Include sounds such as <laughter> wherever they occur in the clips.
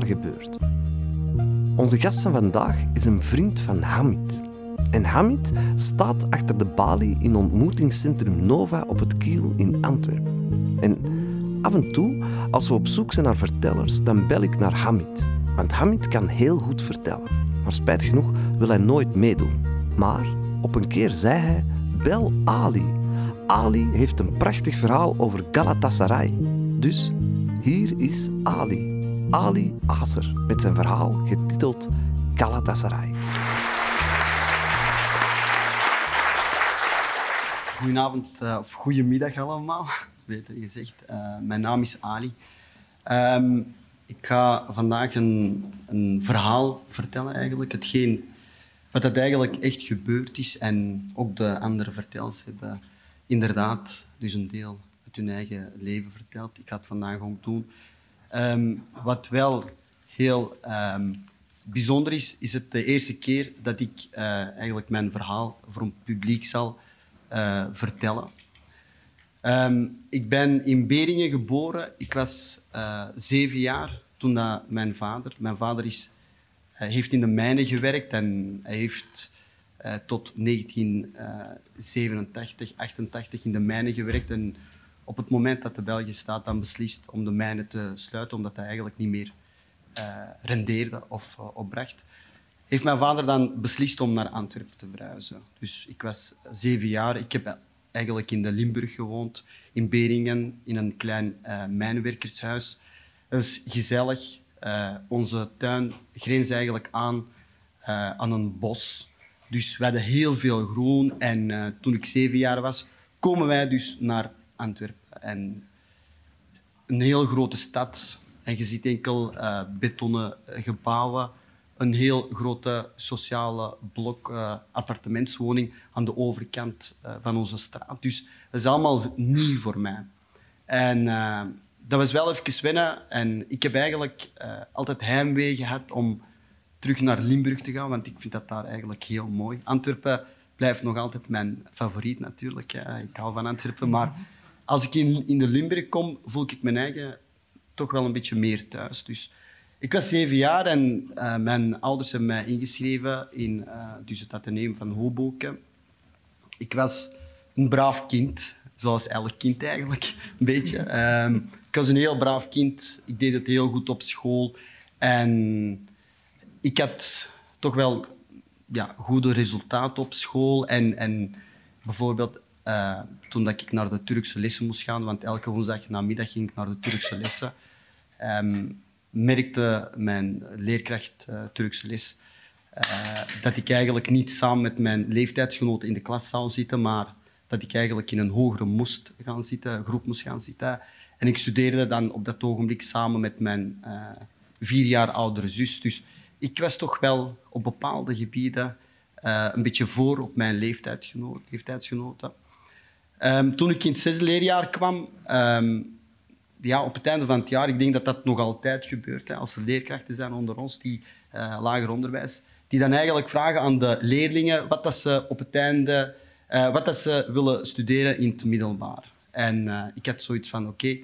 Gebeurt. Onze gast van vandaag is een vriend van Hamid. En Hamid staat achter de balie in ontmoetingscentrum Nova op het Kiel in Antwerpen. En af en toe, als we op zoek zijn naar vertellers, dan bel ik naar Hamid. Want Hamid kan heel goed vertellen. Maar spijtig genoeg wil hij nooit meedoen. Maar op een keer zei hij: Bel Ali. Ali heeft een prachtig verhaal over Galatasaray. Dus hier is Ali. Ali Azer met zijn verhaal getiteld Galatasaray. Goedenavond uh, of goedemiddag allemaal, <laughs> beter gezegd. Uh, mijn naam is Ali. Um, ik ga vandaag een, een, verhaal vertellen, eigenlijk. Hetgeen wat dat eigenlijk echt gebeurd is. En ook de andere vertellers hebben inderdaad dus een deel uit hun eigen leven verteld. Ik ga het vandaag ook doen. Um, wat wel heel um, bijzonder is, is het de eerste keer dat ik uh, eigenlijk mijn verhaal voor een publiek zal uh, vertellen. Um, ik ben in Beringen geboren. Ik was uh, zeven jaar toen dat mijn vader... Mijn vader is, heeft in de mijnen gewerkt en hij heeft tot 1987, 88 in de mijnen gewerkt. En op het moment dat de Belgische staat dan beslist om de mijnen te sluiten, omdat hij eigenlijk niet meer uh, rendeerde of uh, opbracht, heeft mijn vader dan beslist om naar Antwerpen te verhuizen. Dus ik was zeven jaar. Ik heb eigenlijk in de Limburg gewoond, in Beringen, in een klein uh, mijnwerkershuis. Dat is gezellig. onze tuin grenst eigenlijk aan aan een bos. Dus we hadden heel veel groen. En toen ik zeven jaar was, komen wij dus naar Antwerpen. En een heel grote stad. En je ziet enkel uh, betonnen gebouwen. Een heel grote sociale blok uh, appartementswoning aan de overkant uh, van onze straat. Dus dat is allemaal nieuw voor mij. En dat was wel even wennen. En ik heb eigenlijk altijd heimwee gehad om terug naar Limburg te gaan, want ik vind dat daar eigenlijk heel mooi. Antwerpen blijft nog altijd mijn favoriet natuurlijk. Ik hou van Antwerpen, maar als ik in, in de Limburg kom, voel ik mijn eigen toch wel een beetje meer thuis. Dus ik was zeven jaar en uh, mijn ouders hebben mij ingeschreven in uh, dus het ateneum van Hoboken. Ik was een braaf kind, zoals elk kind eigenlijk, <laughs> een beetje. Um, ik was een heel braaf kind. Ik deed het heel goed op school. En ik had toch wel ja, goede resultaten op school. En, en bijvoorbeeld uh, toen dat ik naar de Turkse lessen moest gaan, want elke woensdag namiddag ging ik naar de Turkse lessen, um, merkte mijn leerkracht uh, Turkse les uh, dat ik eigenlijk niet samen met mijn leeftijdsgenoten in de klas zou zitten, maar dat ik eigenlijk in een hogere moest gaan zitten, groep moest gaan zitten. En ik studeerde dan op dat ogenblik samen met mijn vier jaar oudere zus. Dus ik was toch wel op bepaalde gebieden een beetje voor op mijn leeftijdsgenoten. Um, toen ik in het zesde leerjaar kwam, um, ja, op het einde van het jaar, ik denk dat dat nog altijd gebeurt, hè, als er leerkrachten zijn onder ons, die uh, lager onderwijs, die dan eigenlijk vragen aan de leerlingen wat dat ze op het einde, uh, wat dat ze willen studeren in het middelbaar. En uh, ik had zoiets van, oké,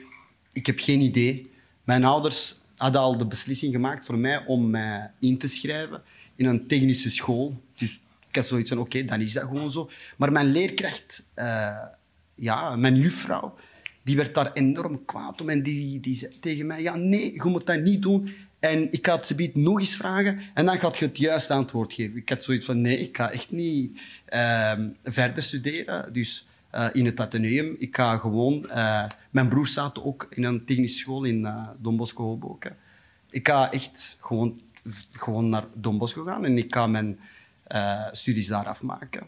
ik heb geen idee. Mijn ouders hadden al de beslissing gemaakt voor mij om mij in te schrijven in een technische school. Dus ik had zoiets van, oké, dan is dat gewoon zo. Maar mijn leerkracht ja, mijn juffrouw, die werd daar enorm kwaad om en die, die zei tegen mij, ja, nee, je moet dat niet doen. En ik ga het nog eens vragen en dan gaat je het juiste antwoord geven. Ik had zoiets van, nee, ik ga echt niet uh, verder studeren. Dus uh, in het ateneum, ik ga gewoon... Uh, mijn broer zat ook in een technische school in uh, Don Bosco Hoboken. Ik ga echt gewoon, gewoon naar Don Bosco gaan en ik ga mijn studies daar afmaken.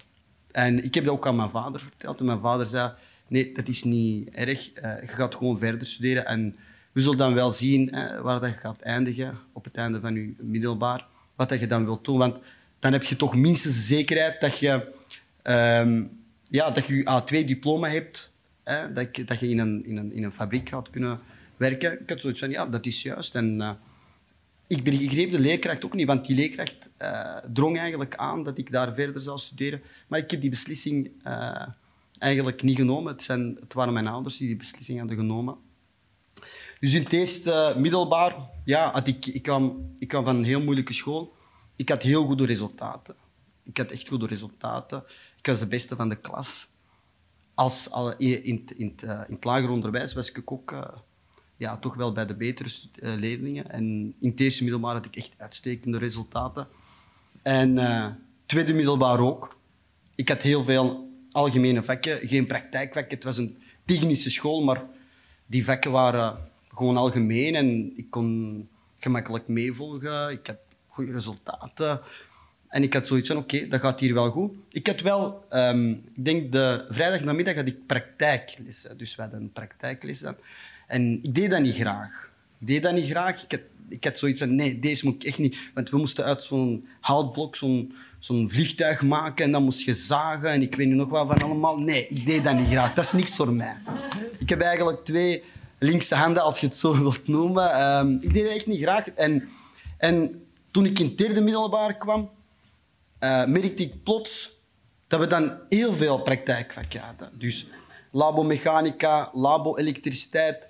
En ik heb dat ook aan mijn vader verteld. En mijn vader zei, nee, dat is niet erg. Uh, je gaat gewoon verder studeren. En we zullen dan wel zien uh, waar dat gaat eindigen op het einde van je middelbaar. Wat dat je dan wilt doen. Want dan heb je toch minstens de zekerheid dat je, um, ja, dat je je A2-diploma hebt. Dat, je, dat je in een, in, een, in een fabriek gaat kunnen werken. Ik had zoiets van, ja, dat is juist. En, uh, ik begreep de leerkracht ook niet, want die leerkracht uh, drong eigenlijk aan dat ik daar verder zou studeren. Maar ik heb die beslissing uh, eigenlijk niet genomen. Het, zijn, het waren mijn ouders die die beslissing hadden genomen. Dus in het eerste middelbaar, ja, ik, ik, kwam, ik kwam van een heel moeilijke school. Ik had heel goede resultaten. Ik had echt goede resultaten. Ik was de beste van de klas. Als, al, in, in, het, in het lager onderwijs was ik ook ja, toch wel bij de betere uh, leerlingen. En in het eerste middelbaar had ik echt uitstekende resultaten. En uh, tweede middelbaar ook. Ik had heel veel algemene vakken, geen praktijkvakken. Het was een technische school, maar die vakken waren gewoon algemeen en ik kon gemakkelijk meevolgen. Ik had goede resultaten. En ik had zoiets van, oké, dat gaat hier wel goed. Ik had wel, um, ik denk de vrijdag namiddag had ik praktijklessen. Dus we hadden praktijklessen. En ik deed dat niet graag. Ik deed dat niet graag. Ik had, ik had zoiets van, nee, deze moet ik echt niet. Want we moesten uit zo'n houtblok zo'n vliegtuig maken en dan moest je zagen en ik weet niet nog wel van allemaal. Nee, ik deed dat niet graag. Dat is niks voor mij. Ik heb eigenlijk twee linkse handen, als je het zo <laughs> wilt noemen. Um, ik deed dat echt niet graag. En, en toen ik in het derde middelbaar kwam, uh, merkte ik plots dat we dan heel veel praktijkvakken hadden. Dus labomechanica, labo-elektriciteit,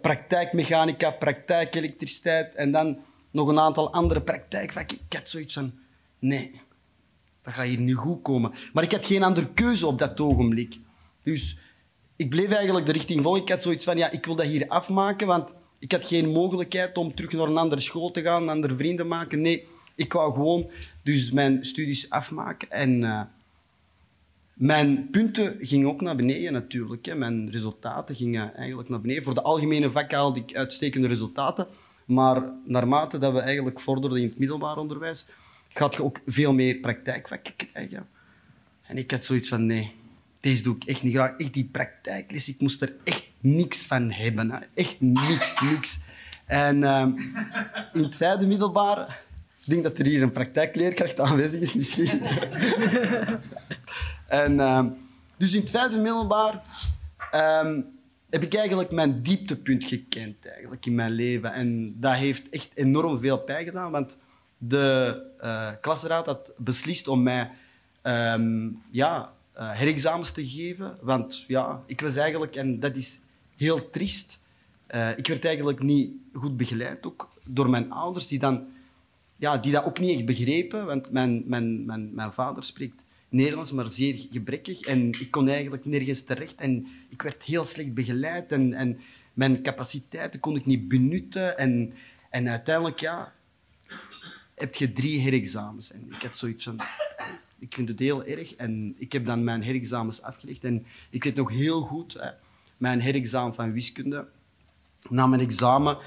praktijkmechanica, praktijkelektriciteit en dan nog een aantal andere praktijkvakken. Ik had zoiets van, nee, dat gaat hier niet goed komen. Maar ik had geen andere keuze op dat ogenblik. Dus ik bleef eigenlijk de richting volgen. Ik had zoiets van, ja, ik wil dat hier afmaken, want ik had geen mogelijkheid om terug naar een andere school te gaan, andere vrienden maken. Nee, ik wou gewoon dus mijn studies afmaken. En uh, mijn punten gingen ook naar beneden natuurlijk. Hè. Mijn resultaten gingen eigenlijk naar beneden. Voor de algemene vakken haalde ik uitstekende resultaten. Maar naarmate dat we eigenlijk vorderden in het middelbaar onderwijs, gaat je ook veel meer praktijkvakken krijgen. En ik had zoiets van, nee, deze doe ik echt niet graag. Echt die praktijkles, ik moest er echt niks van hebben. Echt niks, niks. En uh, in het vijfde middelbaar ik denk dat er hier een praktijkleerkracht aanwezig is, misschien. En, uh, dus in het vijfde middelbaar um, heb ik eigenlijk mijn dieptepunt gekend eigenlijk, in mijn leven. En dat heeft echt enorm veel pijn gedaan, want de uh, klasraad had beslist om mij um, ja, uh, herexamens te geven. Want ja, ik was eigenlijk, en dat is heel triest, uh, ik werd eigenlijk niet goed begeleid ook door mijn ouders, die dan ja, die dat ook niet echt begrepen, want mijn, mijn, mijn, mijn vader spreekt Nederlands, maar zeer gebrekkig. En ik kon eigenlijk nergens terecht. En ik werd heel slecht begeleid en, en mijn capaciteiten kon ik niet benutten. En, en uiteindelijk, ja, heb je drie herexamens. En ik had zoiets van... Ik vind het heel erg. En ik heb dan mijn herexamens afgelegd. En ik weet nog heel goed, hè, mijn herexamen van wiskunde. Na mijn examen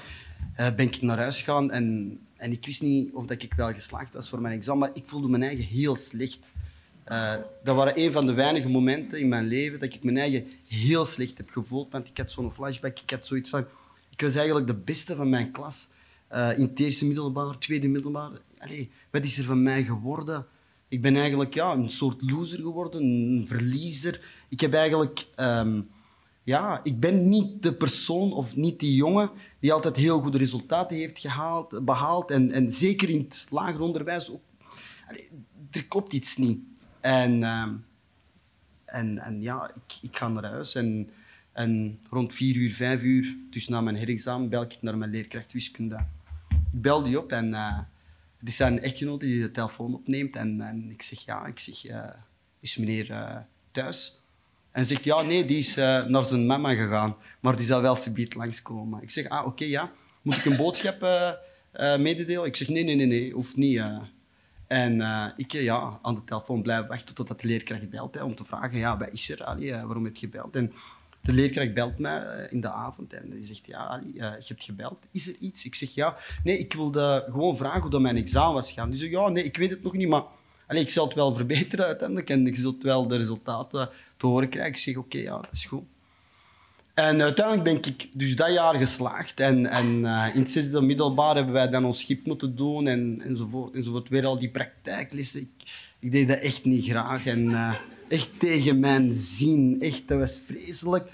uh, ben ik naar huis gegaan en en ik wist niet of dat ik wel geslaagd was voor mijn examen, maar ik voelde mijn eigen heel slecht. Uh, dat waren een van de weinige momenten in mijn leven dat ik mijn eigen heel slecht heb gevoeld. Want ik had zo'n flashback, ik had zoiets van... Ik was eigenlijk de beste van mijn klas. Uh, in het eerste middelbaar, tweede middelbaar. Allee, wat is er van mij geworden? Ik ben eigenlijk ja, een soort loser geworden, een verliezer. Ik heb eigenlijk... Um, ja, ik ben niet de persoon of niet die jongen die altijd heel goede resultaten heeft gehaald, behaald. En, en zeker in het lager onderwijs ook. er klopt iets niet. En, uh, en, en ja, ik, ik ga naar huis en, en rond vier uur, vijf uur, dus na mijn herexamen, bel ik naar mijn leerkracht wiskunde. Ik bel die op en uh, het is zijn echtgenote die de telefoon opneemt. En, en ik zeg, ja, ik zeg, uh, is meneer uh, thuis? En zegt, ja, nee, die is naar zijn mama gegaan, maar die zal wel subiet langskomen. Ik zeg, ah, oké, ja. Moet ik een boodschap mededelen? Ik zeg, nee, nee, nee, nee, hoeft niet. En ik ja, aan de telefoon blijven wachten totdat de leerkracht belt, hè, om te vragen, ja, wat is er, Ali, waarom heb je gebeld? En de leerkracht belt mij in de avond en die zegt, ja, Ali, je hebt gebeld, is er iets? Ik zeg, ja, nee, ik wilde gewoon vragen hoe dat mijn examen was gaan. Die zegt, ja, nee, ik weet het nog niet, maar Allee, ik zal het wel verbeteren uiteindelijk en je zult wel de resultaten te horen krijgen. Ik zeg, oké, ja, dat is goed. En uiteindelijk ben ik dus dat jaar geslaagd. En, en uh, in het zesde middelbaar hebben wij dan ons schip moeten doen en, enzovoort, enzovoort. Weer al die praktijklessen. Ik, deed dat echt niet graag. En uh, echt tegen mijn zin. Echt, dat was vreselijk.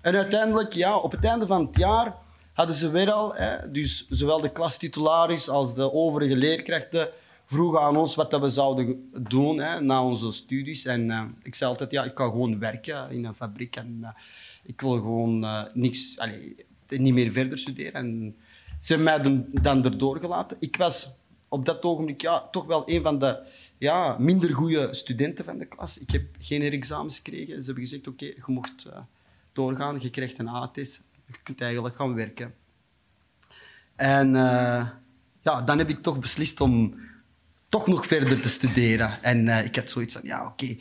En uiteindelijk, ja, op het einde van het jaar hadden ze weer al, hè, dus zowel de klastitularis als de overige leerkrachten, vroegen aan ons wat we zouden doen hè, na onze studies. En uh, ik zei altijd, ja, ik kan gewoon werken in een fabriek. En ik wil gewoon uh, niks... Niet meer verder studeren. En ze hebben mij dan, dan erdoor gelaten. Ik was op dat ogenblik ja, toch wel een van de ja, minder goede studenten van de klas. Ik heb geen examens gekregen. Ze hebben gezegd, oké, je mocht uh, doorgaan, je krijgt een A-test. Je kunt eigenlijk gaan werken. En uh, ja, dan heb ik toch beslist om toch nog verder te studeren. En ik had zoiets van, ja, oké,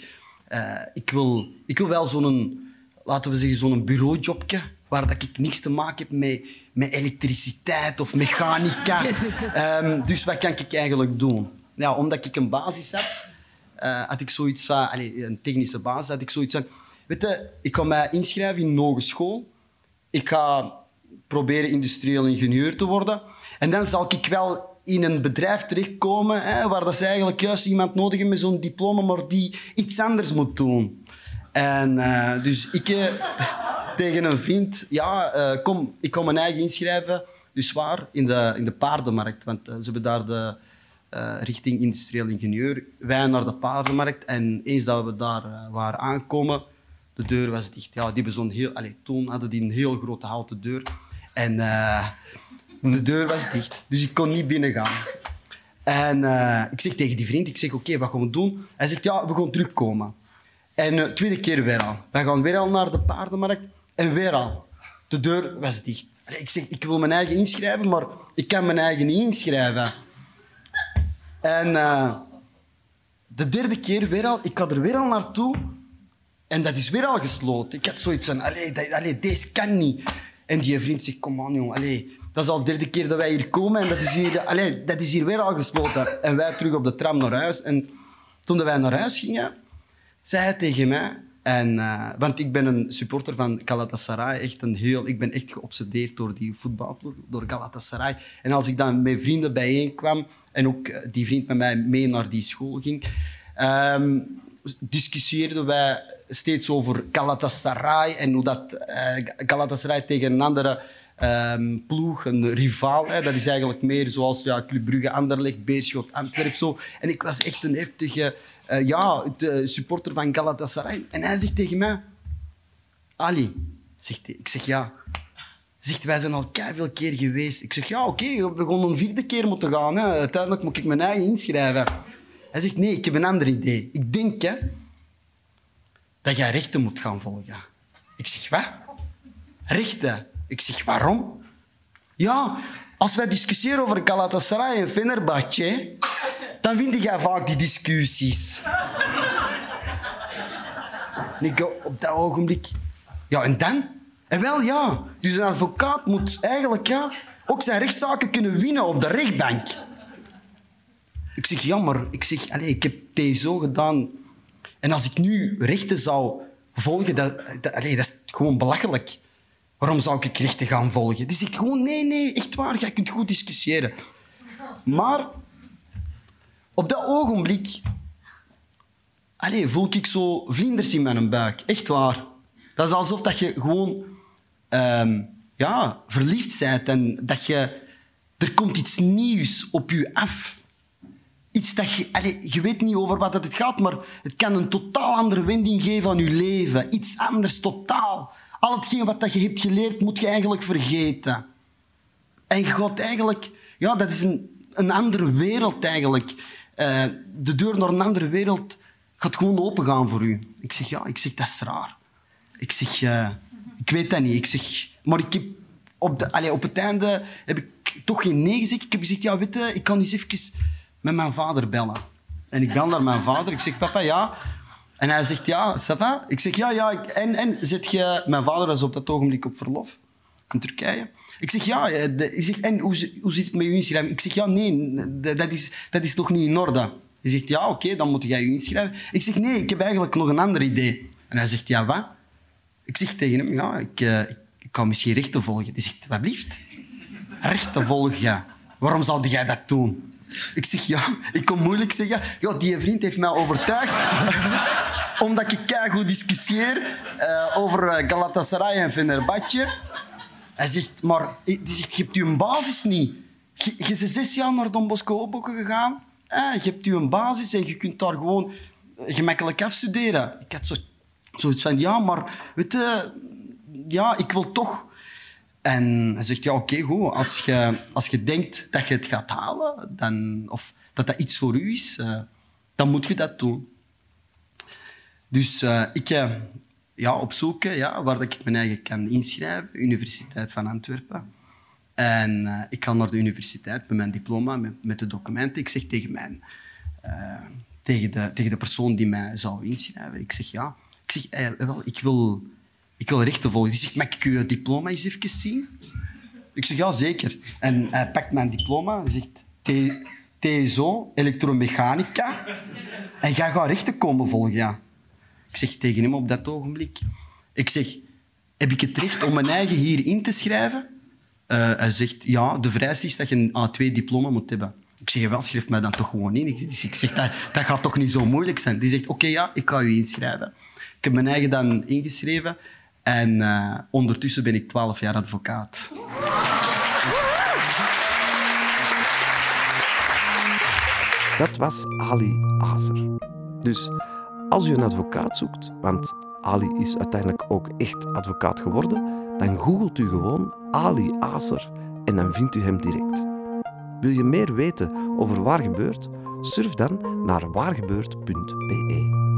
ik, wil, ik wil wel zo'n, laten we zeggen, zo'n bureaujobje, waar dat ik niks te maken heb met, met elektriciteit of mechanica. um, <laughs> dus wat kan ik eigenlijk doen? Ja, omdat ik een basis had, uh, had ik zoiets van, allez, een technische basis, had ik zoiets van, weet je, ik ga mij inschrijven in een hogeschool. Ik ga proberen industrieel ingenieur te worden. En dan zal ik wel in een bedrijf terechtkomen hè, waar dat ze eigenlijk juist iemand nodig hebben met zo'n diploma, maar die iets anders moet doen. En uh, dus ik uh, <laughs> tegen een vriend, ja, uh, kom, ik kom mijn eigen inschrijven, dus waar, in de, in de paardenmarkt. Want ze hebben daar de richting industrieel ingenieur. Wij naar de paardenmarkt en eens dat we daar waren aangekomen, de deur was dicht. Ja, die hebben heel, allez, toen hadden die een heel grote houten deur. En de deur was dicht, dus ik kon niet binnen gaan. En ik zeg tegen die vriend, ik zeg, oké, wat gaan we doen? Hij zegt, ja, we gaan terugkomen. En uh, tweede keer weer al. We gaan weer al naar de paardenmarkt en weer al. De deur was dicht. Ik zeg, ik wil mijn eigen inschrijven, maar ik kan mijn eigen niet inschrijven. En uh, de derde keer weer al, ik ga er weer al naartoe en dat is weer al gesloten. Ik had zoiets van, allee, allee deze kan niet. En die vriend zegt, kom aan, jong, allee, dat is al de derde keer dat wij hier komen en dat is hier, allez, dat is hier weer al gesloten. En wij terug op de tram naar huis. En toen wij naar huis gingen, zei hij tegen mij... En, uh, want ik ben een supporter van Galatasaray. Echt een heel, ik ben echt geobsedeerd door die voetbalploeg, door Galatasaray. En als ik dan met vrienden bijeenkwam en ook eh, die vriend met mij mee naar die school ging, um, discussieerden wij steeds over Galatasaray en hoe dat uh, Galatasaray tegen een andere um, ploeg, een rivaal. Hè. Dat is eigenlijk meer zoals ja, Club Brugge, Anderlecht, Beerschot, Antwerp. Zo. En ik was echt een heftige uh, ja, supporter van Galatasaray. En hij zegt tegen mij... Ali, zegt hij. Ik zeg ja. Zegt, wij zijn al veel keer geweest. Ik zeg, ja, oké, okay, we gaan een vierde keer moeten gaan. Hè. Uiteindelijk moet ik mijn eigen inschrijven. Hij zegt, nee, ik heb een ander idee. Ik denk hè, dat jij rechten moet gaan volgen. Ik zeg, wat? Rechten? Ik zeg, waarom? Ja, als wij discussiëren over Galatasaray en Fenerbahce, dan win jij vaak die discussies. En ik op dat ogenblik... Ja, en dan? En wel, ja. Dus een advocaat moet eigenlijk ja, ook zijn rechtszaken kunnen winnen op de rechtbank. Ik zeg, jammer. Ik zeg, allez, ik heb zo gedaan. En als ik nu rechten zou volgen, dat, dat, dat is gewoon belachelijk. Waarom zou ik rechten gaan volgen? Die zegt gewoon, nee, nee, echt waar, jij kunt goed discussiëren. Maar op dat ogenblik allez, voel ik zo vlinders in mijn buik. Echt waar. Dat is alsof dat je gewoon um, ja, verliefd bent en dat je... Er komt iets nieuws op je af. Iets dat je... Allez, je weet niet over wat het gaat, maar het kan een totaal andere wending geven aan je leven. Iets anders, totaal. Al hetgeen wat je hebt geleerd, moet je eigenlijk vergeten. En gaat eigenlijk... Ja, dat is een, een andere wereld eigenlijk. Uh, de deur naar een andere wereld gaat gewoon opengaan voor u. Ik zeg, ja, ik zeg, dat is raar. Ik zeg, uh, ik weet dat niet. Ik zeg, maar ik heb op, de, allez, op het einde heb ik toch geen nee gezegd. Ik heb gezegd, ja, weet ik kan eens even met mijn vader bellen. En ik bel naar mijn vader. Ik zeg, papa, ja, en hij zegt, ja, ça Ik zeg, ja, ja. En, en zit je... Mijn vader was op dat ogenblik op verlof in Turkije. Ik zeg, ja. De, ik zeg, en hoe, hoe zit het met je inschrijving? Ik zeg, ja, nee, dat is, dat is toch niet in orde? Hij zegt, ja, oké, dan moet jij je inschrijven. Ik zeg, nee, ik heb eigenlijk nog een ander idee. En hij zegt, ja, wat? Ik zeg tegen hem, ja, ik, uh, ik kan misschien rechten volgen. Hij zegt, wat blieft? Rechten volgen. Waarom zou jij dat doen? Ik zeg, ja, ik kon moeilijk zeggen. Ja, die vriend heeft mij overtuigd. <laughs> omdat ik goed discussieer uh, over eh, Galatasaray en Fenerbahce. Hij zegt, maar die zegt, je hebt je basis niet. Je, je bent zes jaar naar Don Bosco gegaan. Eh, je hebt je een basis en je kunt daar gewoon gemakkelijk afstuderen. Ik had zo, zoiets van, ja, maar weet je, ja, ik wil toch En hij zegt, ja, oké, goed. Als je, als je denkt dat je het gaat halen, dan, of dat dat iets voor u is, uh, dan moet je dat doen. Dus uh, ik uh, ja, op zoek ja, waar dat ik mijn eigen kan inschrijven. Universiteit van Antwerpen. En ik ga naar de universiteit met mijn diploma, met, met de documenten. Ik zeg tegen, mijn, tegen, de, tegen de persoon die mij zou inschrijven, ik zeg ja, ik, zeg, wel, ik wil ik wil rechten volgen. Die zegt, mag ik uw diploma eens even zien? Ik zeg, ja, zeker. En hij pakt mijn diploma en zegt, TSO, elektromechanica. En jij gaat rechten komen volgen, ja. Ik zeg tegen hem op dat ogenblik, ik zeg, heb ik het recht om mijn eigen hier in te schrijven? Uh, hij zegt, ja, de vereiste is dat je een A2-diploma moet hebben. Ik zeg, wel, schrijf mij dan toch gewoon in. Ik zeg, dat, dat gaat toch niet zo moeilijk zijn? Die zegt, oké, ja, ik ga u inschrijven. Ik heb mijn eigen dan ingeschreven. En uh, ondertussen ben ik twaalf jaar advocaat. Dat was Ali Azer. Dus als u een advocaat zoekt, want Ali is uiteindelijk ook echt advocaat geworden, dan googelt u gewoon Ali Azer en dan vindt u hem direct. Wil je meer weten over waar gebeurt? Surf dan naar waargebeurt.be.